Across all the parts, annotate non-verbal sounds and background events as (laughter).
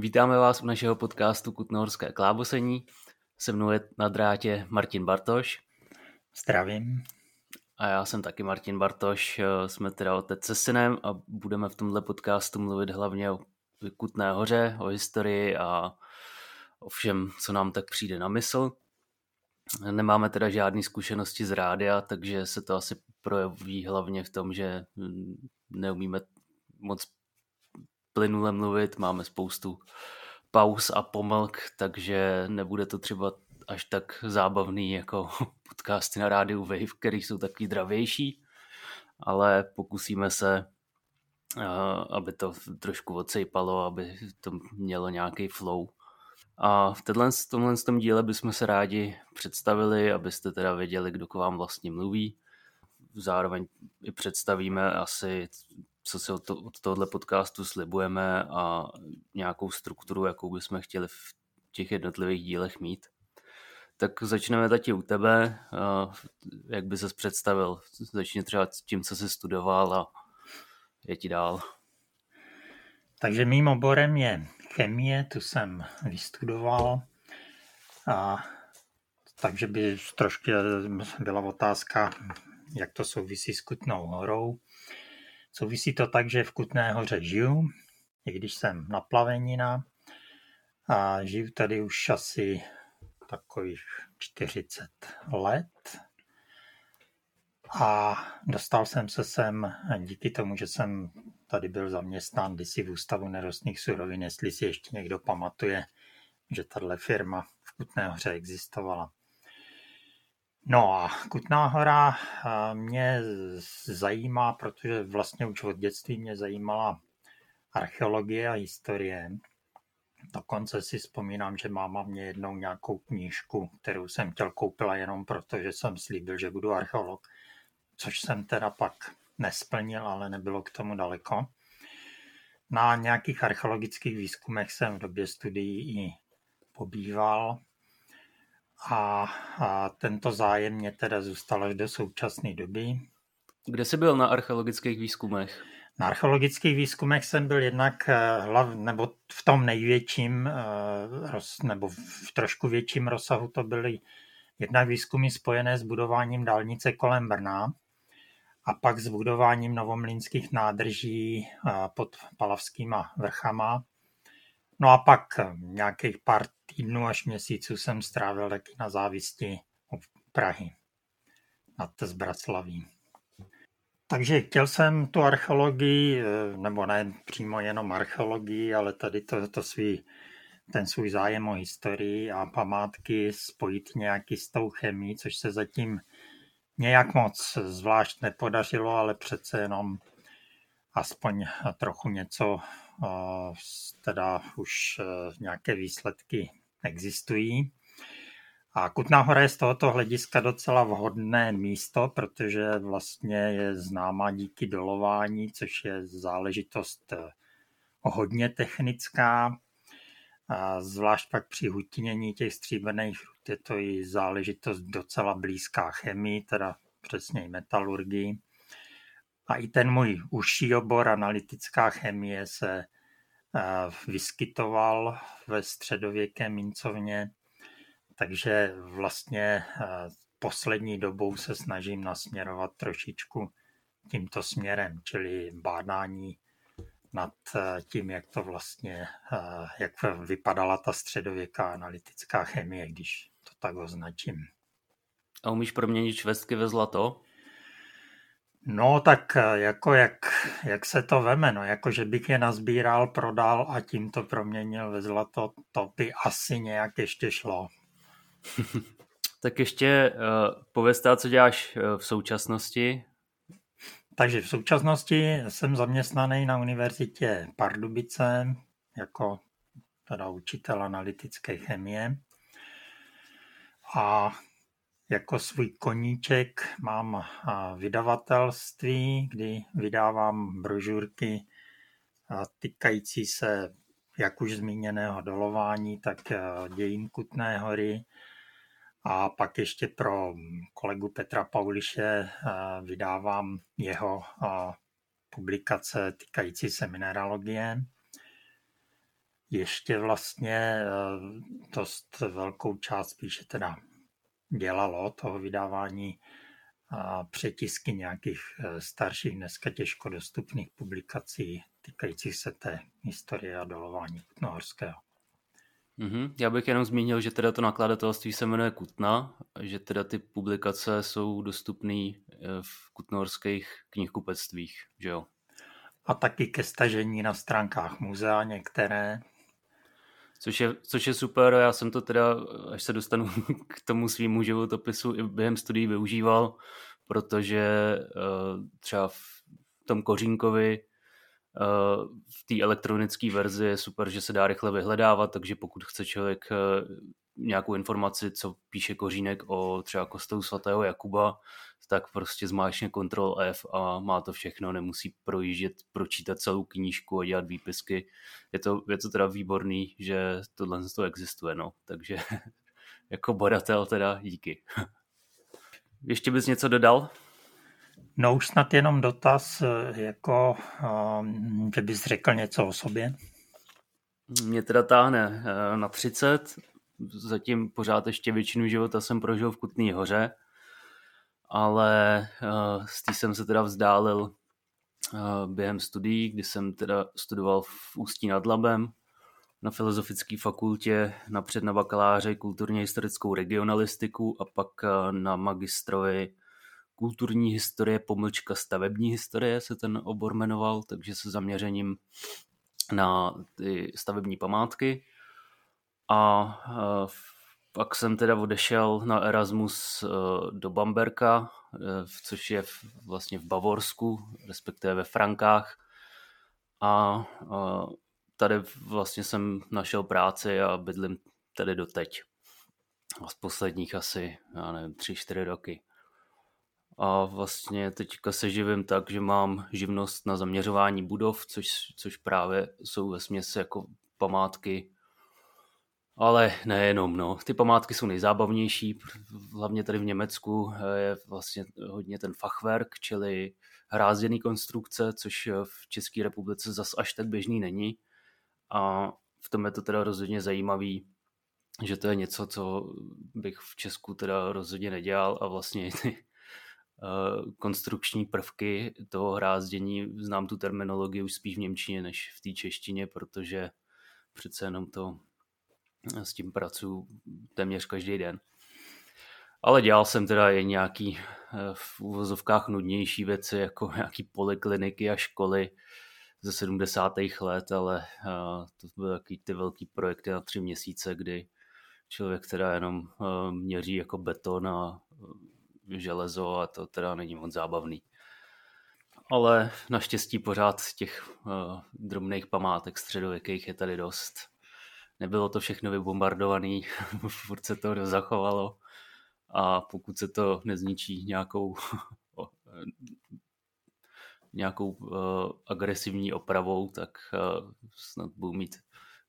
Vítáme vás u našeho podcastu Kutnohorské klábosení. Se mnou je na drátě Martin Bartoš. Zdravím. A já jsem taky Martin Bartoš. Jsme teda otec se synem a budeme v tomhle podcastu mluvit hlavně o Kutné hoře, o historii a o všem, co nám tak přijde na mysl. Nemáme teda žádné zkušenosti z rádia, takže se to asi projeví hlavně v tom, že neumíme moc plynule mluvit, máme spoustu pauz a pomlk, takže nebude to třeba až tak zábavný jako (laughs) podcasty na rádiu Wave, který jsou taky dravější, ale pokusíme se, eh, aby to trošku odsejpalo, aby to mělo nějaký flow. A v tenhle, tomhle tom díle bychom se rádi představili, abyste teda věděli, kdo k vám vlastně mluví. Zároveň i představíme asi, co si od, to, od tohohle podcastu slibujeme a nějakou strukturu, jakou bychom chtěli v těch jednotlivých dílech mít. Tak začneme tati u tebe. Jak by ses představil? Začni třeba tím, co jsi studoval a je ti dál. Takže mým oborem je chemie, tu jsem vystudoval. A, takže by trošku byla otázka, jak to souvisí s Kutnou horou. Souvisí to tak, že v Kutné hoře žiju, i když jsem naplavenina a žiju tady už asi takových 40 let. A dostal jsem se sem díky tomu, že jsem tady byl zaměstnán kdysi v Ústavu nerostných surovin, jestli si ještě někdo pamatuje, že tahle firma v Kutné hoře existovala. No a Kutná hora mě zajímá, protože vlastně už od dětství mě zajímala archeologie a historie. Dokonce si vzpomínám, že máma mě jednou nějakou knížku, kterou jsem chtěl koupila jenom proto, že jsem slíbil, že budu archeolog, což jsem teda pak nesplnil, ale nebylo k tomu daleko. Na nějakých archeologických výzkumech jsem v době studií i pobýval a, a tento zájem mě teda zůstal až do současné doby. Kde jsi byl na archeologických výzkumech? Na archeologických výzkumech jsem byl jednak eh, hlav, nebo v tom největším, eh, nebo v trošku větším rozsahu to byly jednak výzkumy spojené s budováním dálnice kolem Brna a pak s budováním novomlínských nádrží eh, pod Palavskýma vrchama. No a pak nějakých pár týdnů až měsíců jsem strávil taky na závisti u Prahy nad Zbraslaví. Takže chtěl jsem tu archeologii, eh, nebo ne přímo jenom archeologii, ale tady to, to svý, ten svůj zájem o historii a památky spojit nějaký s tou chemií, což se zatím nějak moc zvlášť nepodařilo, ale přece jenom aspoň trochu něco, eh, teda už eh, nějaké výsledky existují. A Kutná hora je z tohoto hlediska docela vhodné místo, protože vlastně je známá díky dolování, což je záležitost eh, hodně technická. A zvlášť pak při hutinění těch stříbrných rud je to i záležitost docela blízká chemii, teda přesněji metalurgii. A i ten můj užší obor analytická chemie se vyskytoval ve středověké mincovně takže vlastně poslední dobou se snažím nasměrovat trošičku tímto směrem, čili bádání nad tím, jak to vlastně, jak vypadala ta středověká analytická chemie, když to tak označím. A umíš proměnit švestky ve zlato? No tak jako jak, jak se to veme, no jako že bych je nazbíral, prodal a tím to proměnil ve zlato, to by asi nějak ještě šlo. (laughs) tak ještě uh, povězte, co děláš uh, v současnosti. Takže v současnosti jsem zaměstnaný na univerzitě Pardubice jako teda učitel analytické chemie. A jako svůj koníček mám vydavatelství, kdy vydávám brožurky týkající se jak už zmíněného dolování, tak dějin Kutné hory, a pak ještě pro kolegu Petra Pauliše vydávám jeho eh, publikace týkající se mineralogie. ještě vlastně dost velkou část spíše teda dělalo toho vydávání a přetisky nějakých starších, dneska těžko dostupných publikací týkajících se té historie a dolování Kutnohorského. Mm-hmm. Já bych jenom zmínil, že teda to nakladatelství se jmenuje Kutna, že teda ty publikace jsou dostupné eh, v kutnohorských knihkupectvích, že jo? A taky ke stažení na stránkách muzea některé. Což je, což je super, já jsem to teda, až se dostanu (laughs) k tomu svýmu životopisu, i během studií využíval, protože uh, třeba v tom Kořínkovi v té elektronické verzi je super, že se dá rychle vyhledávat, takže pokud chce člověk eh, nějakou informaci, co píše Kořínek o třeba kostelu svatého Jakuba, tak prostě zmáčne Ctrl F a má to všechno, nemusí projíždět, pročítat celou knížku a dělat výpisky. Je to, je to teda výborný, že tohle to existuje, no. Takže (laughs) jako badatel teda díky. (laughs) Ještě bys něco dodal? No už snad jenom dotaz, eh, jako, um, že bys řekl něco o sobě. Mě teda táhne eh, na 30, zatím pořád ještě většinu života jsem prožil v Kutný hoře, ale z té jsem se teda vzdálil během studií, kdy jsem teda studoval v Ústí nad Labem na Filozofické fakultě, napřed na bakaláře kulturně historickou regionalistiku a pak na magistrovi kulturní historie, pomlčka stavební historie se ten obor jmenoval, takže se zaměřením na ty stavební památky. A pak jsem teda odešel na Erasmus e, do Bamberka, e, což je vlastně v Bavorsku, respektive ve Frankách. A tady vlastně jsem našel práci a bydlím tady doteď. A z posledních asi, já nevím, tři, čtyři roky a vlastně teďka se živím tak, že mám živnost na zaměřování budov, což, což právě jsou ve směs jako památky, ale nejenom, no. Ty památky jsou nejzábavnější, hlavně tady v Německu je vlastně hodně ten fachwerk, čili hrázděný konstrukce, což v České republice zas až tak běžný není. A v tom je to teda rozhodně zajímavý, že to je něco, co bych v Česku teda rozhodně nedělal a vlastně ty Eh, konstrukční prvky toho hrázdění. Znám tu terminologii už spíš v Němčině než v té češtině, protože přece jenom to eh, s tím pracuji téměř každý den. Ale dělal jsem teda i nějaký eh, v úvozovkách nudnější věci, jako (laughs) nějaký polikliniky a školy ze 70. let, ale to byly taky ty velký projekty na tři měsíce, kdy člověk teda jenom měří jako beton a železo a to teda není moc zábavný. Ale naštěstí pořád těch drobných památek středověkých je tady dost. Nebylo to všechno vybombardované, (laughs) furt se to zachovalo a pokud se to nezničí nějakou (laughs) nějakou uh, agresivní opravou, tak uh, snad budu mít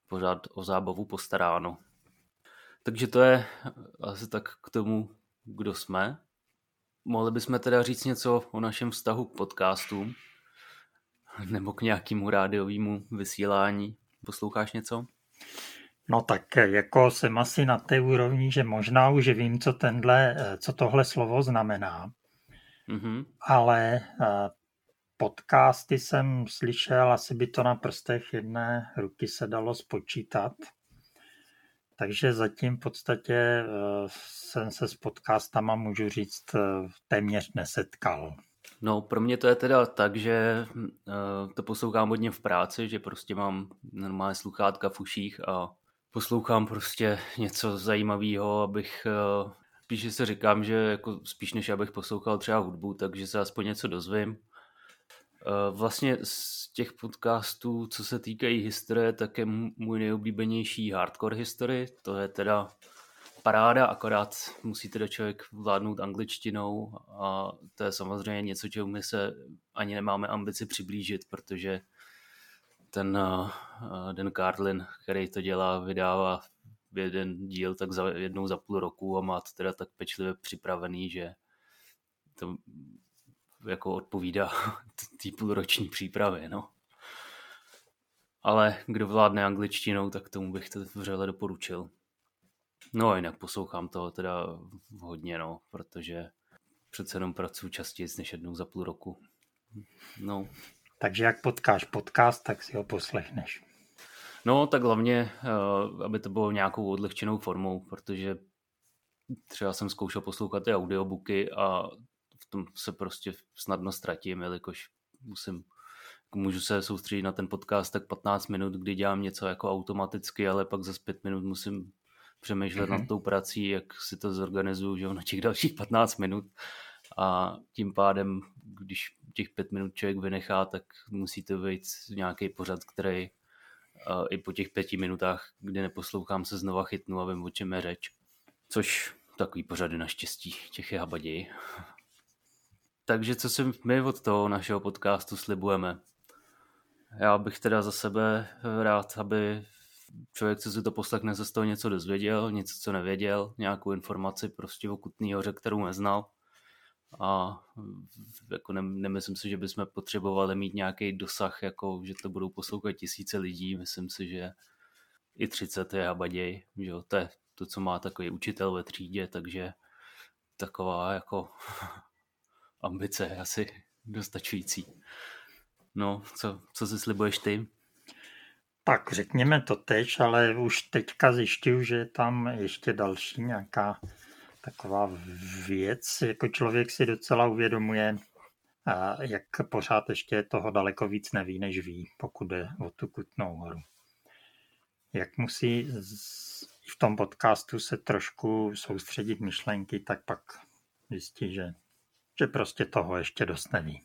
pořád o zábavu postaráno. Takže to je asi tak k tomu, kdo jsme. Mohli bychom teda říct něco o našem vztahu k podcastům? Nebo k nějakému rádiovému vysílání? Posloucháš něco? No tak jako jsem asi na té úrovni, že možná už vím, co, tenhle, co tohle slovo znamená. Mm-hmm. Ale eh, podcasty jsem slyšel, asi by to na prstech jedné ruky se dalo spočítat. Takže zatím v podstatě eh, jsem se s podcastama, můžu říct, eh, téměř nesetkal. No, pro mě to je teda tak, že to poslouchám hodně v práci, že prostě mám normálně sluchátka v uších a poslouchám prostě něco zajímavého, abych uh, spíš si říkám, že jako spíš než abych poslouchal třeba hudbu, takže se aspoň něco dozvím. Uh, vlastně z těch podcastů, co se týkají historie, tak je můj nejoblíbenější hardcore history. To je teda paráda, akorát musí teda člověk vládnout angličtinou a to je samozřejmě něco, čemu my se ani nemáme ambici přiblížit, protože ten uh, Dan Carlin, který to dělá, vydává jeden díl tak za jednou za půl roku a má to teda tak pečlivě připravený, že to jako odpovídá (laughs) té půlroční přípravě, no. ale kdo vládne angličtinou, tak tomu bych to vřele doporučil. No a jinak poslouchám toho teda hodně, no, protože přece jenom pracuji častěji než jednou za půl roku. No. Takže jak potkáš podcast, tak si ho poslechneš. No, tak hlavně, eh, aby to bylo nějakou odlehčenou formou, protože třeba jsem zkoušel poslouchat ty audiobooky a v tom se prostě snadno ztratím, jelikož musím můžu se soustředit na ten podcast tak 15 minut, kdy dělám něco jako automaticky, ale pak za 5 minut musím přemýšlet mm-hmm. nad tou prací, jak si to zorganizuju že na těch dalších 15 minut a tím pádem, když těch 5 minut člověk vynechá, tak musí to být nějaký pořad, který i po těch pěti minutách, kdy neposlouchám, se znova chytnu a vím, o čem je řeč. Což takový pořady naštěstí, těch je habaději. Takže co si my od toho našeho podcastu slibujeme? Já bych teda za sebe rád, aby člověk, co si to poslechne, se z toho něco dozvěděl, něco, co nevěděl, nějakou informaci prostě o Kutný hoře, kterou neznal. A jako ne, nemyslím si, že bychom potřebovali mít nějaký dosah, jako že to budou poslouchat tisíce lidí. Myslím si, že i 30 je habaděj, že jo? to je to, co má takový učitel ve třídě, takže taková jako (laughs) ambice je asi dostačující. No, co, co si slibuješ ty? Tak řekněme to teď, ale už teďka zjišťuju, že je tam ještě další nějaká taková věc, jako člověk si docela uvědomuje, jak pořád ještě toho daleko víc neví, než ví, pokud jde o tu Kutnou horu. Jak musí v tom podcastu se trošku soustředit myšlenky, tak pak zjistí, že, že prostě toho ještě dost neví.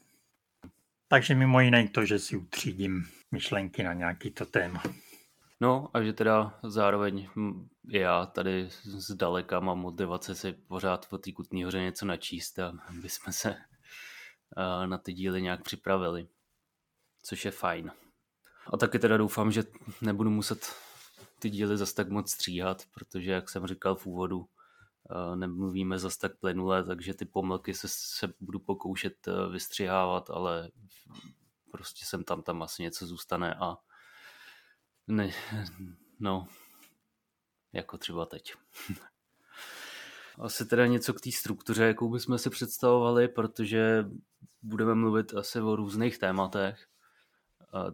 Takže mimo jiné to, že si utřídím myšlenky na nějaký to téma. No a že teda zároveň já tady zdaleka mám motivace si pořád o té Kutní hoře něco načíst a aby jsme se na ty díly nějak připravili, což je fajn. A taky teda doufám, že nebudu muset ty díly zase tak moc stříhat, protože jak jsem říkal v úvodu, nemluvíme zase tak plynule, takže ty pomlky se, se budu pokoušet vystřihávat, ale prostě sem tam tam asi něco zůstane a ne, no, jako třeba teď. asi teda něco k té struktuře, jakou bychom si představovali, protože budeme mluvit asi o různých tématech.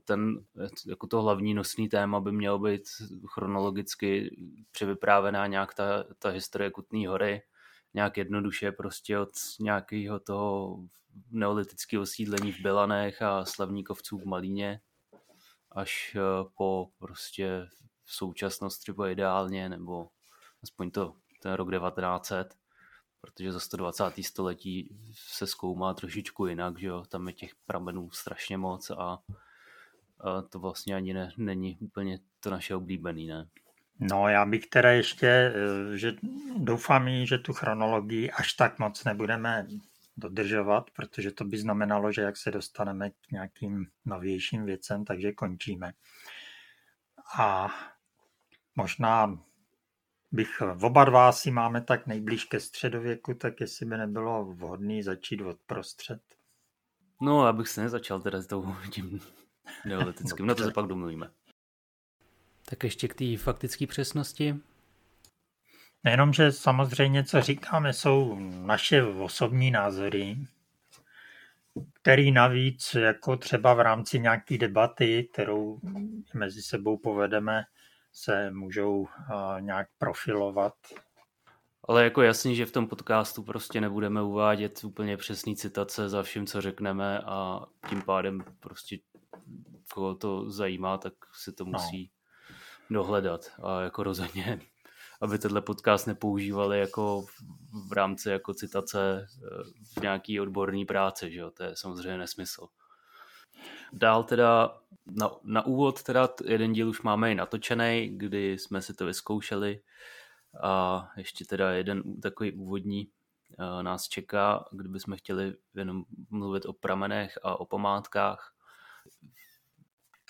Ten, jako to hlavní nosný téma by mělo být chronologicky převyprávená nějak ta, ta historie Kutné hory, nějak jednoduše prostě od nějakého toho neolitického osídlení v Belanech a slavníkovců v Malíně až eh, po prostě současnost třeba ideálně, nebo aspoň to ten rok 1900, protože za 120. století se zkoumá trošičku jinak, že jo, tam je těch pramenů strašně moc a, a to vlastně ani ne, není úplně to naše oblíbený, ne? No já bych teda ještě, eh, že doufám, že tu chronologii až tak moc nebudeme dodržovat, protože to by znamenalo, že jak se dostaneme k nějakým novějším věcem, takže končíme. A možná bych oba dva si máme tak nejblíž ke středověku, tak jestli by nebylo vhodné začít od prostřed. No, abych se nezačal teda s (laughs) tím neolitickým, na to se pak domluvíme. Tak ještě k té faktické přesnosti. Nejenom, že samozřejmě, co říkáme, jsou naše osobní názory, který navíc jako třeba v rámci nějaké debaty, kterou mezi sebou povedeme, se můžou nějak profilovat. Ale jako jasný, že v tom podcastu prostě nebudeme uvádět úplně přesný citace za vším, co řekneme a tím pádem prostě koho to zajímá, tak si to no. musí no. dohledat. A jako rozhodně aby tenhle podcast nepoužívali jako v rámci jako citace eh, v nějaký odborný práci, že jo? to je samozřejmě nesmysl. Dál teda na, na úvod teda jeden díl už máme i natočený, kdy jsme si to vyzkoušeli a ještě teda jeden takový úvodní uh, nás čeká, kdybychom chtěli jenom mluvit o pramenech a o památkách.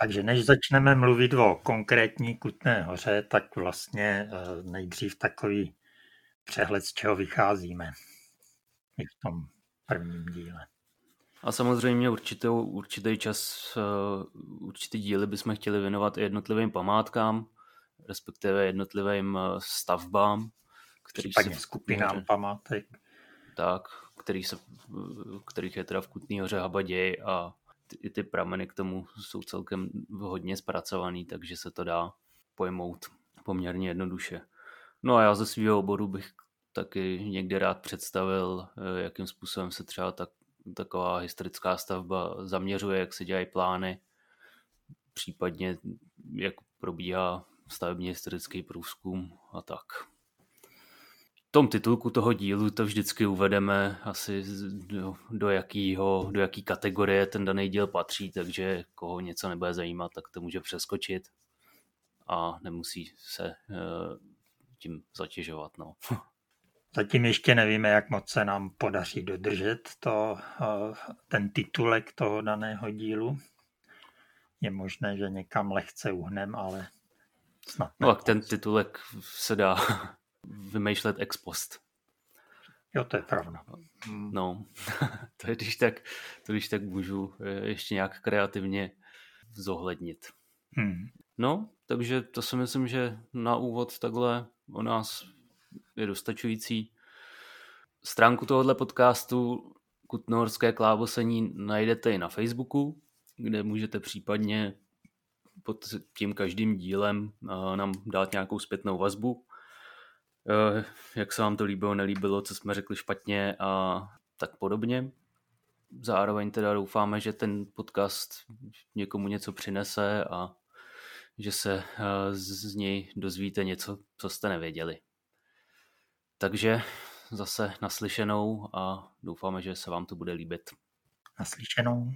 Takže než začneme mluvit o konkrétní Kutné hoře, tak vlastně eh, nejdřív takový přehled, z čeho vycházíme i v tom prvním díle. A samozřejmě určitou, určitý čas, eh, určitý díly bychom chtěli věnovat i jednotlivým památkám, respektive jednotlivým eh, stavbám, který se skupinám památek. Tak, který se, kterých je teda v Kutný hoře Habaděj a i ty prameny k tomu jsou celkem hodně zpracovaný, takže se to dá pojmout poměrně jednoduše. No a já ze svého oboru bych taky někdy rád představil, eh, jakým způsobem se třeba tak, taková historická stavba zaměřuje, jak se dělají plány, případně jak probíhá stavebně historický průzkum a tak. Tom titulku toho dílu to vždycky uvedeme asi do, do, jakýho, do jaký kategorie ten daný díl patří, takže koho něco nebude zajímat, tak to může přeskočit a nemusí se uh, tím zatěžovat. No. (laughs) Zatím ještě nevíme, jak moc se nám podaří dodržet to, uh, ten titulek toho daného dílu. Je možné, že někam lehce uhnem, ale snad No a ten titulek se dá vymýšlet ex post. Jo, to je pravda. No, (laughs) to je když tak, to když tak můžu eh, ještě nějak kreativně zohlednit. Hmm. No, takže to si myslím, že na úvod takhle o nás je dostačující. Stránku tohohle podcastu Kutnohorské klávosení najdete i na Facebooku, kde můžete případně pod tím každým dílem eh, nám dát nějakou zpětnou vazbu. Eh, jak se vám to líbilo, nelíbilo, co jsme řekli špatně a tak podobně. Zároveň teda doufáme, že ten podcast někomu něco přinese a že se eh, z něj dozvíte něco, co jste nevěděli. Takže zase naslyšenou a doufáme, že se vám to bude líbit. Naslyšenou.